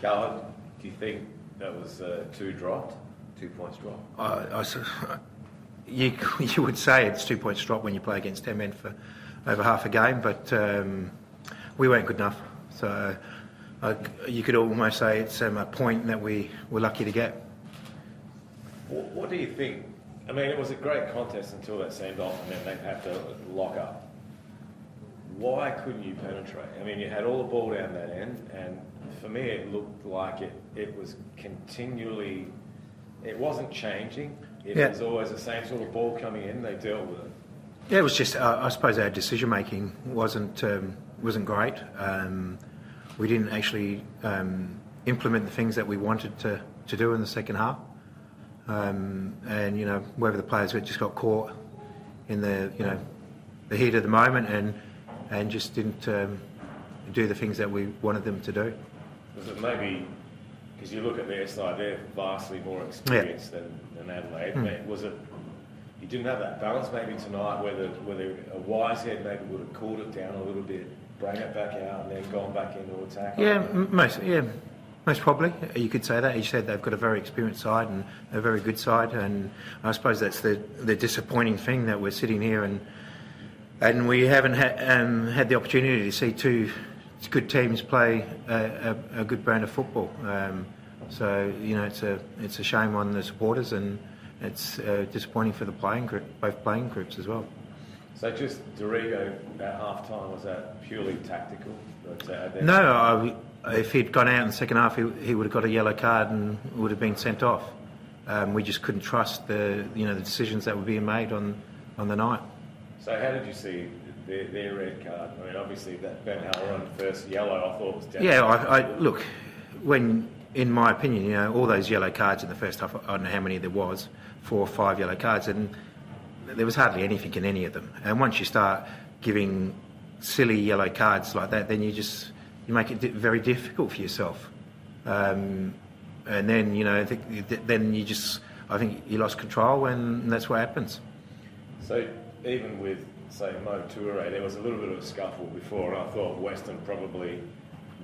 Carlin, do you think that was uh, two dropped, two points dropped? I, I you, you would say it's two points dropped when you play against 10 men for over half a game, but um, we weren't good enough. So uh, you could almost say it's um, a point that we were lucky to get. What, what do you think? I mean, it was a great contest until that send off, and then they had to lock up. Why couldn't you penetrate? I mean, you had all the ball down that end, and for me, it looked like it, it was continually, it wasn't changing. It Yeah. was always the same sort of ball coming in, they dealt with it. Yeah, it was just. Uh, I suppose our decision making wasn't um, wasn't great. Um, we didn't actually um, implement the things that we wanted to, to do in the second half. Um, and you know, whether the players just got caught in the you know the heat of the moment and and just didn't um, do the things that we wanted them to do. Was it maybe because you look at their side, they're vastly more experienced than, than Adelaide. But Was it you didn't have that balance maybe tonight, whether whether a wise head maybe would have cooled it down a little bit, bring it back out, and then gone back into attack? Yeah, m- most yeah, most probably you could say that. You said they've got a very experienced side and a very good side, and I suppose that's the the disappointing thing that we're sitting here and and we haven't ha- um, had the opportunity to see two good teams play a, a, a good brand of football. Um, so you know it's a it's a shame on the supporters and it's uh, disappointing for the playing group, both playing groups as well. So just D'Arrigo at half time was that purely tactical? Uh, No, I, if he'd gone out in the second half, he, he would have got a yellow card and would have been sent off. Um, we just couldn't trust the you know the decisions that were being made on, on the night. So how did you see their, their red card? I mean, obviously that Ben Halloran first yellow, I thought was down. Yeah, I, I look when in my opinion, you know, all those yellow cards in the first half. I don't know how many there was, four or five yellow cards, and there was hardly anything in any of them. And once you start giving silly yellow cards like that, then you just you make it very difficult for yourself. Um, and then you know, I think, then you just I think you lost control, and that's what happens. So even with say Mo Toure, there was a little bit of a scuffle before, and I thought Western probably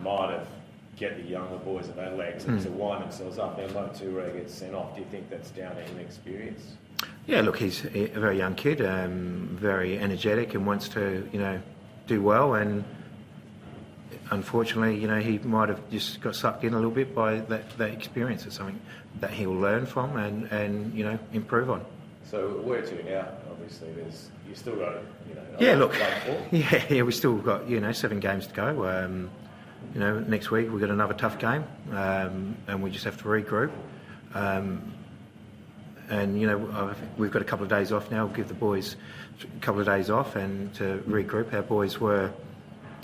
might have get the younger boys of Adelaide to, to wind themselves up. Then Mo Toure gets sent off. Do you think that's down to inexperience? Yeah, look, he's a very young kid, um, very energetic, and wants to, you know, do well. And unfortunately, you know, he might have just got sucked in a little bit by that, that experience. It's something that he will learn from and, and you know improve on. So where to now? Obviously, there's you still got you know. Yeah, look, yeah, yeah, we've still got you know seven games to go. Um, you know, next week we've got another tough game, um, and we just have to regroup. Um, and you know, I think we've got a couple of days off now. Give the boys a couple of days off and to regroup. Our boys were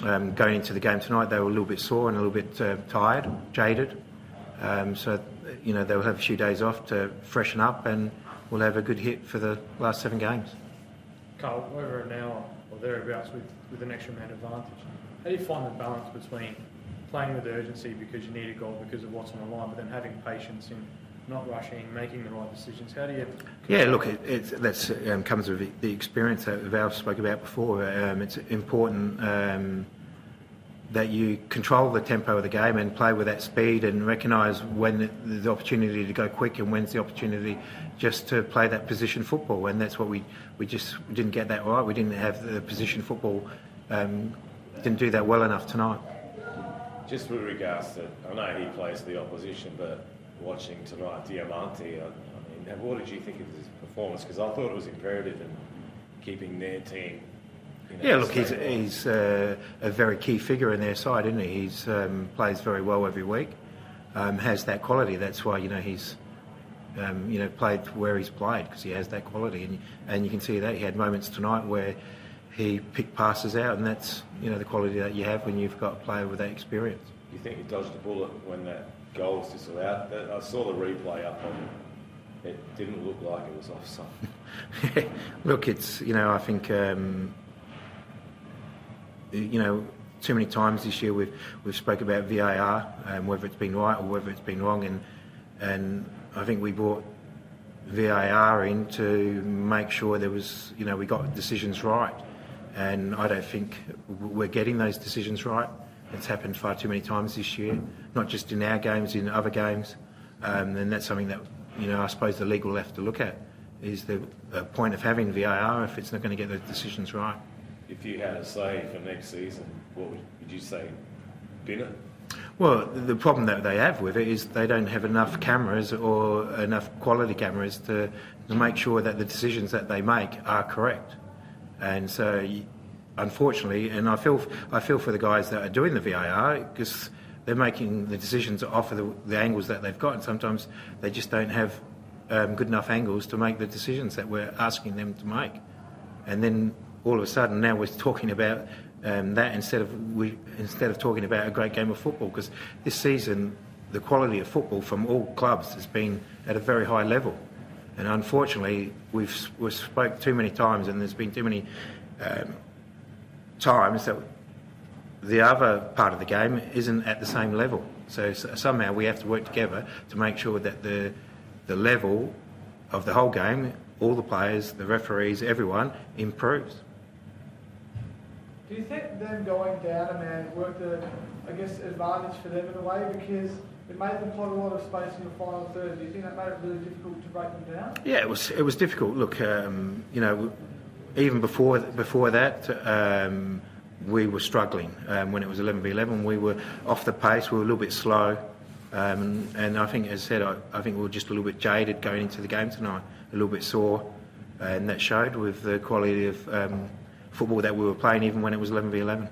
um, going into the game tonight. They were a little bit sore and a little bit uh, tired, jaded. Um, so you know, they'll have a few days off to freshen up, and we'll have a good hit for the last seven games. Carl, over an hour or thereabouts with, with an extra man advantage. How do you find the balance between playing with urgency because you need a goal because of what's on the line, but then having patience in not rushing, making the right decisions? How do you? Yeah, look, it, it that's um, comes with the experience that Val spoke about before. Um, it's important um, that you control the tempo of the game and play with that speed and recognise when the opportunity to go quick and when's the opportunity just to play that position football. And that's what we we just didn't get that right. We didn't have the position football. Um, didn't do that well enough tonight. Just with regards to, I know he plays the opposition, but watching tonight, Diamanti, I, I mean, what did you think of his performance? Because I thought it was imperative in keeping their team. You know, Yeah, look, he's, he's uh, a very key figure in their side, isn't he? He's um, plays very well every week, um, has that quality. That's why you know he's um, you know played where he's played because he has that quality, and and you can see that he had moments tonight where he picked passes out, and that's you know the quality that you have when you've got a player with that experience. You think he dodged a bullet when that goal was disallowed? I saw the replay up on it. It didn't look like it was offside. Look, it's you know I think um, you know too many times this year we've we've spoke about VAR and whether it's been right or whether it's been wrong, and and I think we brought VAR in to make sure there was you know we got decisions right, and I don't think we're getting those decisions right. It's happened far too many times this year, not just in our games, in other games. Um, and that's something that, you know, I suppose the league will have to look at. Is the point of having VAR if it's not going to get the decisions right? If you had a say for next season, what would, would you say? It? Well, the problem that they have with it is they don't have enough cameras or enough quality cameras to, to make sure that the decisions that they make are correct. And so, unfortunately, and I feel I feel for the guys that are doing the VAR because they're making the decisions off of the, the angles that they've got, and sometimes they just don't have um, good enough angles to make the decisions that we're asking them to make. And then all of a sudden, now we're talking about um, that instead of we instead of talking about a great game of football because this season the quality of football from all clubs has been at a very high level, and unfortunately we've we've spoke too many times and there's been too many um, times that the other part of the game isn't at the same level. So s- somehow we have to work together to make sure that the the level of the whole game, all the players, the referees, everyone improves. Do you think them going down a man worked a, I guess, advantage for them in a way because it made them quite a lot of space in the final third? Do you think that made it really difficult to break them down? Yeah, it was it was difficult. Look, um, you know, even before before that, um, we were struggling um, when it was 11 v 11. We were off the pace. We were a little bit slow, um, and I think, as I said, I, I think we were just a little bit jaded going into the game tonight, a little bit sore, and that showed with the quality of um, football that we were playing, even when it was 11 v 11.